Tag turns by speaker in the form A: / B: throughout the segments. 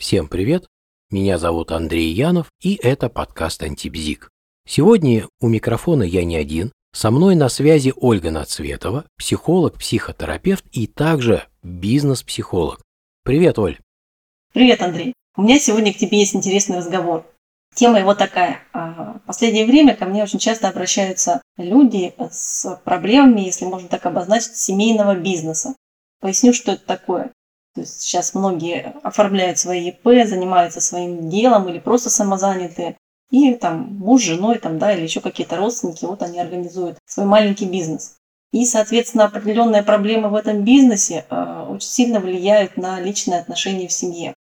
A: Всем привет! Меня зовут Андрей Янов, и это подкаст «Антибзик». Сегодня у микрофона я не один. Со мной на связи Ольга Нацветова, психолог, психотерапевт и также бизнес-психолог. Привет, Оль!
B: Привет, Андрей! У меня сегодня к тебе есть интересный разговор. Тема его такая. А, в последнее время ко мне очень часто обращаются люди с проблемами, если можно так обозначить, семейного бизнеса. Поясню, что это такое. То есть сейчас многие оформляют свои ИП, занимаются своим делом или просто самозанятые. И там муж с женой там, да, или еще какие-то родственники, вот они организуют свой маленький бизнес. И, соответственно, определенные проблемы в этом бизнесе э, очень сильно влияют на личные отношения в семье.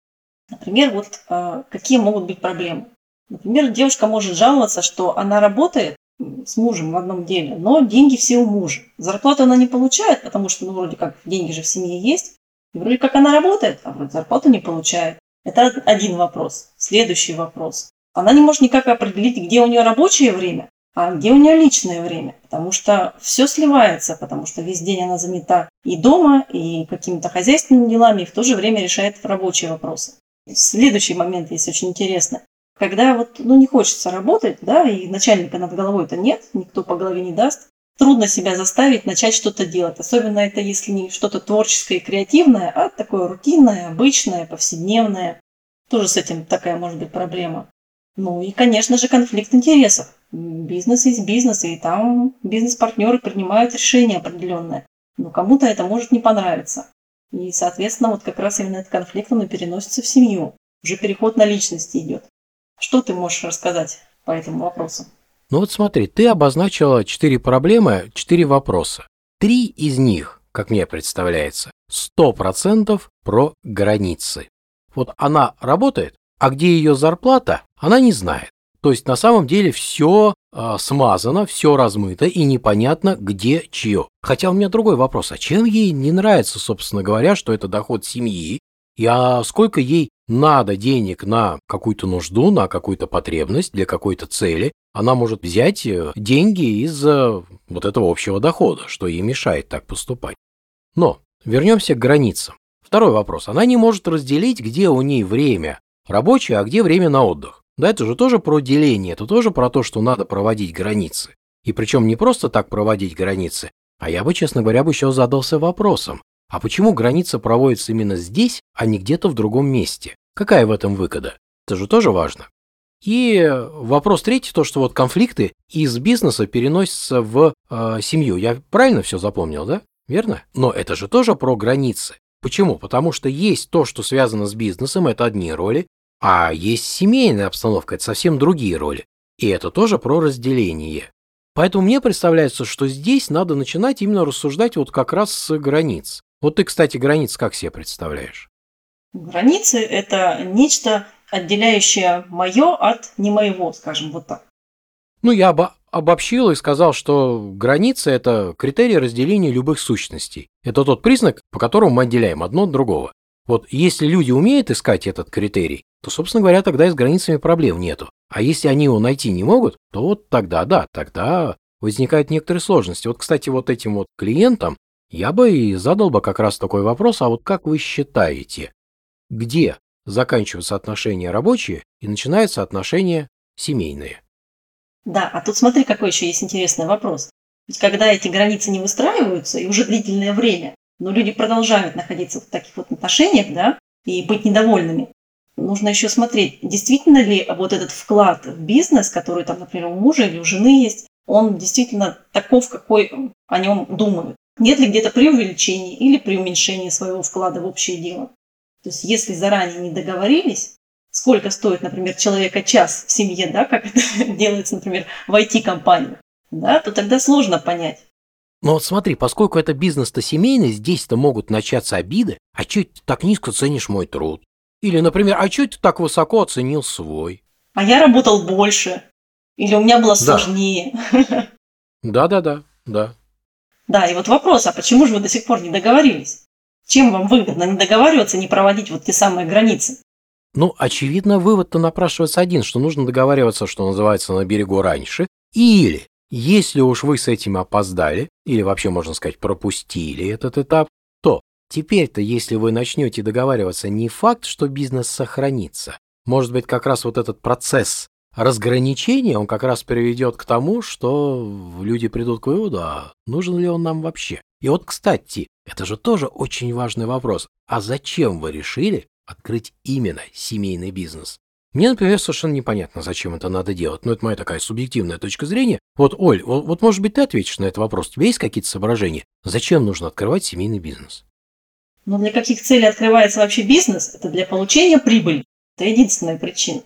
B: Например, вот э, какие могут быть проблемы. Например, девушка может жаловаться, что она работает с мужем в одном деле, но деньги все у мужа. Зарплату она не получает, потому что, ну, вроде как, деньги же в семье есть. Вроде как она работает, а вроде зарплату не получает. Это один вопрос. Следующий вопрос. Она не может никак определить, где у нее рабочее время, а где у нее личное время. Потому что все сливается, потому что весь день она занята и дома, и какими-то хозяйственными делами, и в то же время решает рабочие вопросы. Следующий момент есть очень интересный. Когда вот ну, не хочется работать, да, и начальника над головой-то нет, никто по голове не даст, трудно себя заставить начать что-то делать. Особенно это если не что-то творческое и креативное, а такое рутинное, обычное, повседневное. Тоже с этим такая может быть проблема. Ну и, конечно же, конфликт интересов. Бизнес есть бизнес, и там бизнес-партнеры принимают решения определенные. Но кому-то это может не понравиться. И, соответственно, вот как раз именно этот конфликт, он и переносится в семью. Уже переход на личности идет. Что ты можешь рассказать по этому вопросу?
A: Ну вот смотри, ты обозначила четыре проблемы, четыре вопроса. Три из них, как мне представляется, сто процентов про границы. Вот она работает, а где ее зарплата, она не знает. То есть на самом деле все э, смазано, все размыто и непонятно, где чье. Хотя у меня другой вопрос. А чем ей не нравится, собственно говоря, что это доход семьи, и а сколько ей надо денег на какую-то нужду, на какую-то потребность, для какой-то цели, она может взять э, деньги из э, вот этого общего дохода, что ей мешает так поступать. Но вернемся к границам. Второй вопрос. Она не может разделить, где у ней время рабочее, а где время на отдых. Да, это же тоже про деление, это тоже про то, что надо проводить границы. И причем не просто так проводить границы, а я бы, честно говоря, бы еще задался вопросом, а почему граница проводится именно здесь, а не где-то в другом месте? Какая в этом выгода? Это же тоже важно. И вопрос третий, то, что вот конфликты из бизнеса переносятся в э, семью. Я правильно все запомнил, да? Верно? Но это же тоже про границы. Почему? Потому что есть то, что связано с бизнесом, это одни роли, а есть семейная обстановка, это совсем другие роли. И это тоже про разделение. Поэтому мне представляется, что здесь надо начинать именно рассуждать вот как раз с границ. Вот ты, кстати, границ как себе представляешь?
B: Границы – это нечто, отделяющее мое от не моего, скажем вот так.
A: Ну, я обо обобщил и сказал, что границы – это критерий разделения любых сущностей. Это тот признак, по которому мы отделяем одно от другого. Вот если люди умеют искать этот критерий, то, собственно говоря, тогда и с границами проблем нету. А если они его найти не могут, то вот тогда, да, тогда возникают некоторые сложности. Вот, кстати, вот этим вот клиентам я бы и задал бы как раз такой вопрос, а вот как вы считаете, где заканчиваются отношения рабочие и начинаются отношения семейные?
B: Да, а тут смотри, какой еще есть интересный вопрос. Ведь когда эти границы не выстраиваются, и уже длительное время, но люди продолжают находиться в таких вот отношениях, да, и быть недовольными, нужно еще смотреть, действительно ли вот этот вклад в бизнес, который там, например, у мужа или у жены есть, он действительно таков, какой о нем думают. Нет ли где-то преувеличения или преуменьшения своего вклада в общее дело? То есть если заранее не договорились, сколько стоит, например, человека час в семье, да, как это делается, например, в IT-компании, да, то тогда сложно понять.
A: Но вот смотри, поскольку это бизнес-то семейный, здесь-то могут начаться обиды. А что ты так низко ценишь мой труд? Или, например, а что ты так высоко оценил свой?
B: А я работал больше. Или у меня было сложнее.
A: Да-да-да, да.
B: Да, и вот вопрос, а почему же вы до сих пор не договорились? Чем вам выгодно не договариваться, не проводить вот те самые границы?
A: Ну, очевидно, вывод-то напрашивается один, что нужно договариваться, что называется, на берегу раньше, или, если уж вы с этим опоздали, или вообще, можно сказать, пропустили этот этап, то Теперь-то, если вы начнете договариваться, не факт, что бизнес сохранится. Может быть, как раз вот этот процесс разграничения, он как раз приведет к тому, что люди придут к выводу, а нужен ли он нам вообще. И вот, кстати, это же тоже очень важный вопрос. А зачем вы решили открыть именно семейный бизнес? Мне, например, совершенно непонятно, зачем это надо делать. Но это моя такая субъективная точка зрения. Вот, Оль, вот, вот может быть, ты ответишь на этот вопрос. У тебя есть какие-то соображения? Зачем нужно открывать семейный бизнес?
B: Но для каких целей открывается вообще бизнес? Это для получения прибыли. Это единственная причина.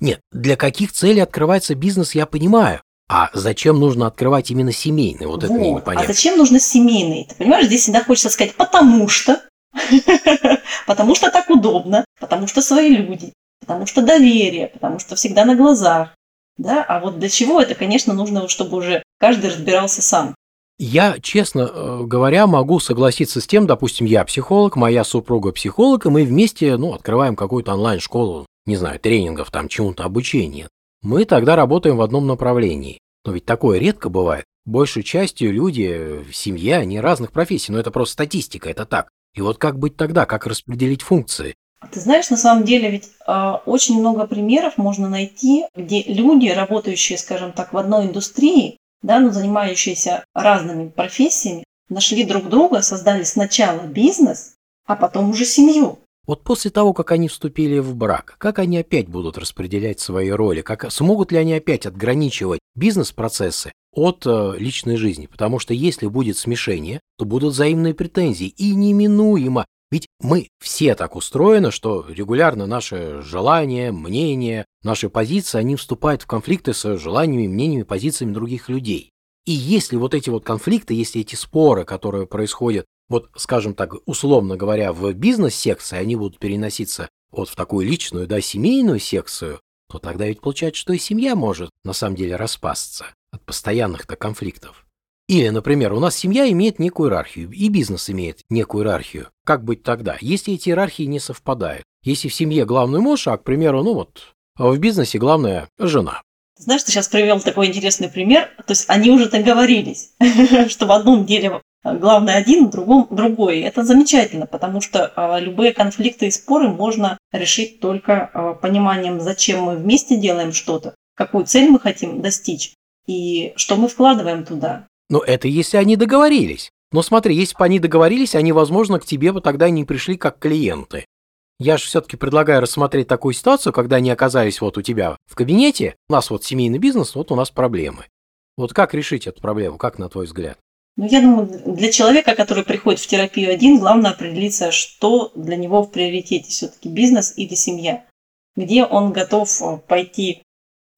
A: Нет, для каких целей открывается бизнес, я понимаю. А зачем нужно открывать именно семейный? Вот, вот. это мне непонятно.
B: А зачем нужно семейный? Ты понимаешь, здесь всегда хочется сказать, потому что. Потому что так удобно, потому что свои люди, потому что доверие, потому что всегда на глазах. Да? А вот для чего это, конечно, нужно, чтобы уже каждый разбирался сам.
A: Я, честно э, говоря, могу согласиться с тем, допустим, я психолог, моя супруга психолог, и мы вместе, ну, открываем какую-то онлайн-школу, не знаю, тренингов, там, чему-то обучения. Мы тогда работаем в одном направлении. Но ведь такое редко бывает. Большей частью люди в семье, они разных профессий, но это просто статистика, это так. И вот как быть тогда, как распределить функции?
B: Ты знаешь, на самом деле ведь э, очень много примеров можно найти, где люди, работающие, скажем так, в одной индустрии, да, но занимающиеся разными профессиями, нашли друг друга, создали сначала бизнес, а потом уже семью.
A: Вот после того, как они вступили в брак, как они опять будут распределять свои роли, как смогут ли они опять отграничивать бизнес-процессы от э, личной жизни? Потому что если будет смешение, то будут взаимные претензии, и неминуемо ведь мы все так устроены, что регулярно наши желания, мнения, наши позиции, они вступают в конфликты с желаниями, мнениями, позициями других людей. И если вот эти вот конфликты, если эти споры, которые происходят, вот, скажем так, условно говоря, в бизнес-секции, они будут переноситься вот в такую личную, да, семейную секцию, то тогда ведь получается, что и семья может на самом деле распасться от постоянных-то конфликтов. Или, например, у нас семья имеет некую иерархию, и бизнес имеет некую иерархию. Как быть тогда, если эти иерархии не совпадают? Если в семье главный муж, а, к примеру, ну вот, в бизнесе главная жена.
B: Знаешь, ты сейчас привел такой интересный пример. То есть они уже договорились, что в одном деле главный один, другом другой. Это замечательно, потому что а, любые конфликты и споры можно решить только а, пониманием, зачем мы вместе делаем что-то, какую цель мы хотим достичь и что мы вкладываем туда.
A: Но это если они договорились. Но смотри, если бы они договорились, они, возможно, к тебе бы тогда не пришли как клиенты. Я же все-таки предлагаю рассмотреть такую ситуацию, когда они оказались вот у тебя в кабинете, у нас вот семейный бизнес, вот у нас проблемы. Вот как решить эту проблему, как на твой взгляд?
B: Ну, я думаю, для человека, который приходит в терапию один, главное определиться, что для него в приоритете все-таки бизнес или семья. Где он готов пойти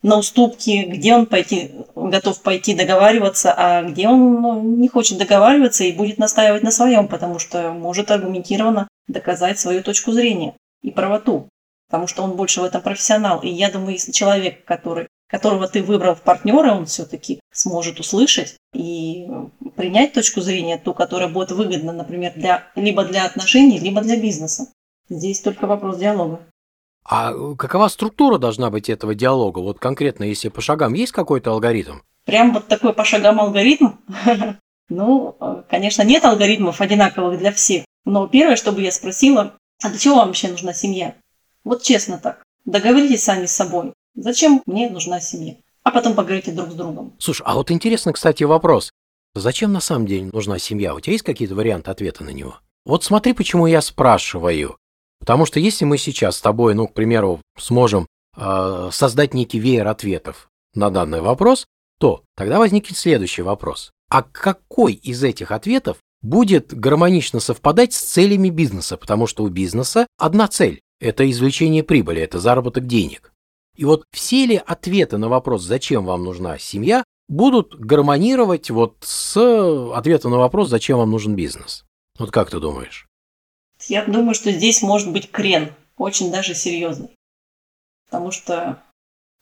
B: на уступки, где он пойти, готов пойти договариваться, а где он ну, не хочет договариваться и будет настаивать на своем, потому что может аргументированно доказать свою точку зрения и правоту, потому что он больше в этом профессионал. И я думаю, если человек, который, которого ты выбрал в партнера, он все-таки сможет услышать и принять точку зрения, ту, которая будет выгодна, например, для, либо для отношений, либо для бизнеса. Здесь только вопрос диалога.
A: А какова структура должна быть этого диалога? Вот конкретно, если по шагам, есть какой-то алгоритм?
B: Прям вот такой по шагам алгоритм? Ну, конечно, нет алгоритмов одинаковых для всех. Но первое, что бы я спросила, а для чего вам вообще нужна семья? Вот честно так. Договоритесь сами с собой. Зачем мне нужна семья? А потом поговорите друг с другом.
A: Слушай, а вот интересно, кстати, вопрос. Зачем на самом деле нужна семья? У тебя есть какие-то варианты ответа на него? Вот смотри, почему я спрашиваю. Потому что если мы сейчас с тобой, ну, к примеру, сможем э, создать некий веер ответов на данный вопрос, то тогда возникнет следующий вопрос. А какой из этих ответов будет гармонично совпадать с целями бизнеса? Потому что у бизнеса одна цель – это извлечение прибыли, это заработок денег. И вот все ли ответы на вопрос, зачем вам нужна семья, будут гармонировать вот с ответом на вопрос, зачем вам нужен бизнес? Вот как ты думаешь?
B: Я думаю, что здесь может быть крен, очень даже серьезный. Потому что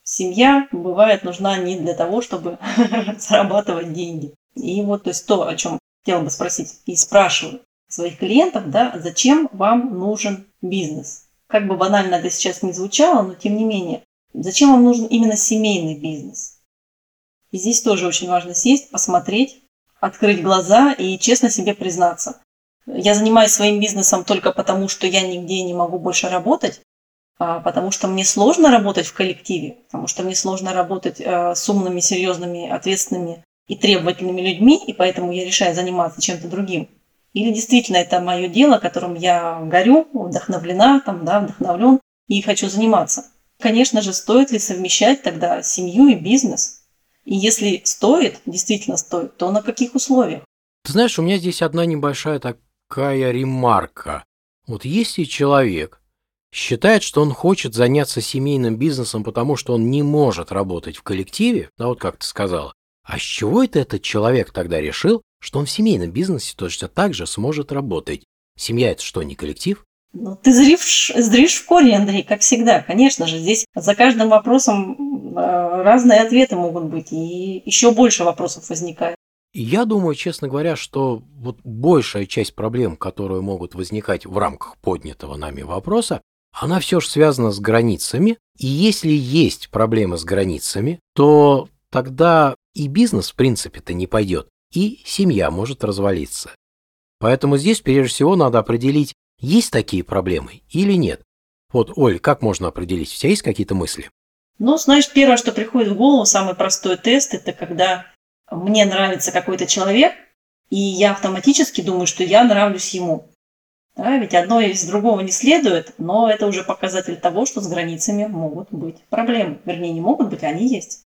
B: семья бывает нужна не для того, чтобы зарабатывать деньги. И вот то есть то, о чем хотела бы спросить и спрашиваю своих клиентов, да, зачем вам нужен бизнес? Как бы банально это сейчас не звучало, но тем не менее, зачем вам нужен именно семейный бизнес? И здесь тоже очень важно сесть, посмотреть, открыть глаза и честно себе признаться. я занимаюсь своим бизнесом только потому, что я нигде не могу больше работать, а, потому что мне сложно работать в коллективе, потому что мне сложно работать э, с умными, серьезными, ответственными и требовательными людьми, и поэтому я решаю заниматься чем-то другим. Или действительно это мое дело, которым я горю, вдохновлена, там, да, вдохновлен и хочу заниматься. Конечно же, стоит ли совмещать тогда семью и бизнес? И если стоит, действительно стоит, то на каких условиях?
A: Ты знаешь, у меня здесь одна небольшая такая ремарка. Вот если человек считает, что он хочет заняться семейным бизнесом, потому что он не может работать в коллективе, да вот как ты сказала, а с чего это этот человек тогда решил, что он в семейном бизнесе точно так же сможет работать? Семья это что, не коллектив?
B: Ну, ты зришь, зришь в корень, Андрей, как всегда. Конечно же, здесь за каждым вопросом э, разные ответы могут быть, и еще больше вопросов возникает.
A: Я думаю, честно говоря, что вот большая часть проблем, которые могут возникать в рамках поднятого нами вопроса, она все же связана с границами. И если есть проблемы с границами, то тогда и бизнес, в принципе-то, не пойдет, и семья может развалиться. Поэтому здесь, прежде всего, надо определить, есть такие проблемы или нет? Вот, Оль, как можно определить? У тебя есть какие-то мысли?
B: Ну, знаешь, первое, что приходит в голову, самый простой тест, это когда мне нравится какой-то человек, и я автоматически думаю, что я нравлюсь ему. Да, ведь одно из другого не следует, но это уже показатель того, что с границами могут быть проблемы. Вернее, не могут быть, они есть.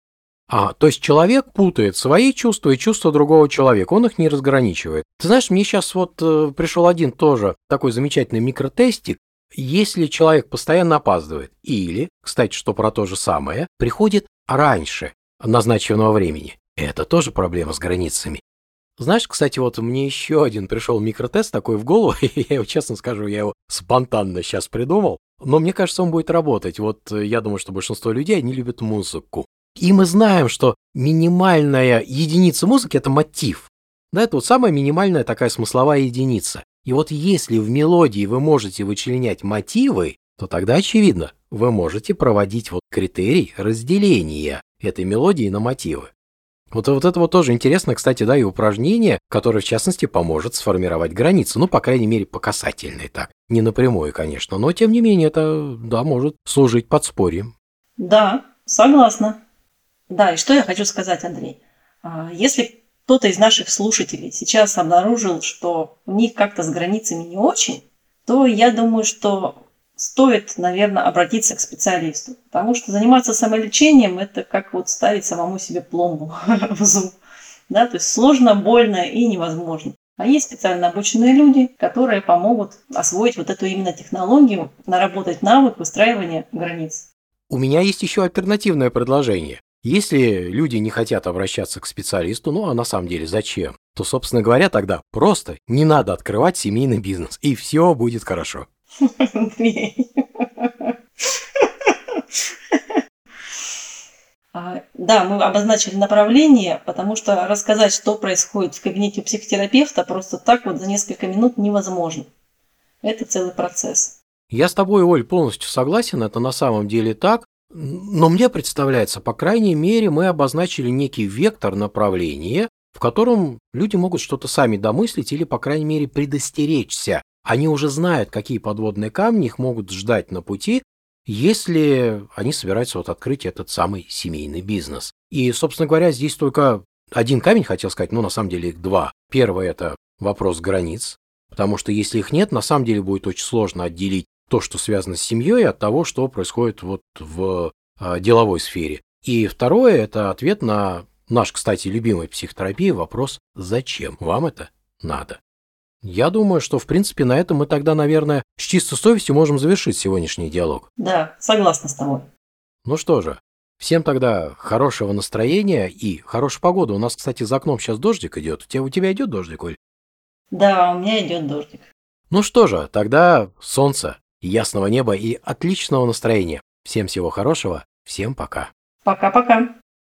A: А, то есть человек путает свои чувства и чувства другого человека, он их не разграничивает. Ты знаешь, мне сейчас вот э, пришел один тоже такой замечательный микротестик. Если человек постоянно опаздывает или, кстати, что про то же самое, приходит раньше назначенного времени, это тоже проблема с границами. Знаешь, кстати, вот мне еще один пришел микротест такой в голову, и я его, честно скажу, я его спонтанно сейчас придумал, но мне кажется, он будет работать. Вот э, я думаю, что большинство людей, они любят музыку. И мы знаем, что минимальная единица музыки – это мотив. Да, это вот самая минимальная такая смысловая единица. И вот если в мелодии вы можете вычленять мотивы, то тогда, очевидно, вы можете проводить вот критерий разделения этой мелодии на мотивы. Вот, вот это вот тоже интересно, кстати, да, и упражнение, которое, в частности, поможет сформировать границы. Ну, по крайней мере, по касательной так. Не напрямую, конечно, но, тем не менее, это, да, может служить подспорьем.
B: Да, согласна. Да, и что я хочу сказать, Андрей. А, если кто-то из наших слушателей сейчас обнаружил, что у них как-то с границами не очень, то я думаю, что стоит, наверное, обратиться к специалисту. Потому что заниматься самолечением – это как вот ставить самому себе пломбу в зуб. Да, то есть сложно, больно и невозможно. А есть специально обученные люди, которые помогут освоить вот эту именно технологию, наработать навык выстраивания границ.
A: У меня есть еще альтернативное предложение. Если люди не хотят обращаться к специалисту, ну а на самом деле зачем, то, собственно говоря, тогда просто не надо открывать семейный бизнес, и все будет хорошо.
B: А, да, мы обозначили направление, потому что рассказать, что происходит в кабинете у психотерапевта, просто так вот за несколько минут невозможно. Это целый процесс.
A: Я с тобой, Оль, полностью согласен, это на самом деле так. Но мне представляется, по крайней мере, мы обозначили некий вектор направления, в котором люди могут что-то сами домыслить или, по крайней мере, предостеречься. Они уже знают, какие подводные камни их могут ждать на пути, если они собираются вот открыть этот самый семейный бизнес. И, собственно говоря, здесь только один камень, хотел сказать, но на самом деле их два. Первый – это вопрос границ, потому что если их нет, на самом деле будет очень сложно отделить то, что связано с семьей, от того, что происходит вот в а, деловой сфере. И второе – это ответ на наш, кстати, любимый психотерапии вопрос «Зачем вам это надо?». Я думаю, что, в принципе, на этом мы тогда, наверное, с чистой совестью можем завершить сегодняшний диалог.
B: Да, согласна с тобой.
A: Ну что же, всем тогда хорошего настроения и хорошей погоды. У нас, кстати, за окном сейчас дождик идет. У тебя, у тебя идет дождик, Оль?
B: Да, у меня идет дождик.
A: Ну что же, тогда солнце, ясного неба и отличного настроения. Всем всего хорошего, всем пока.
B: Пока-пока.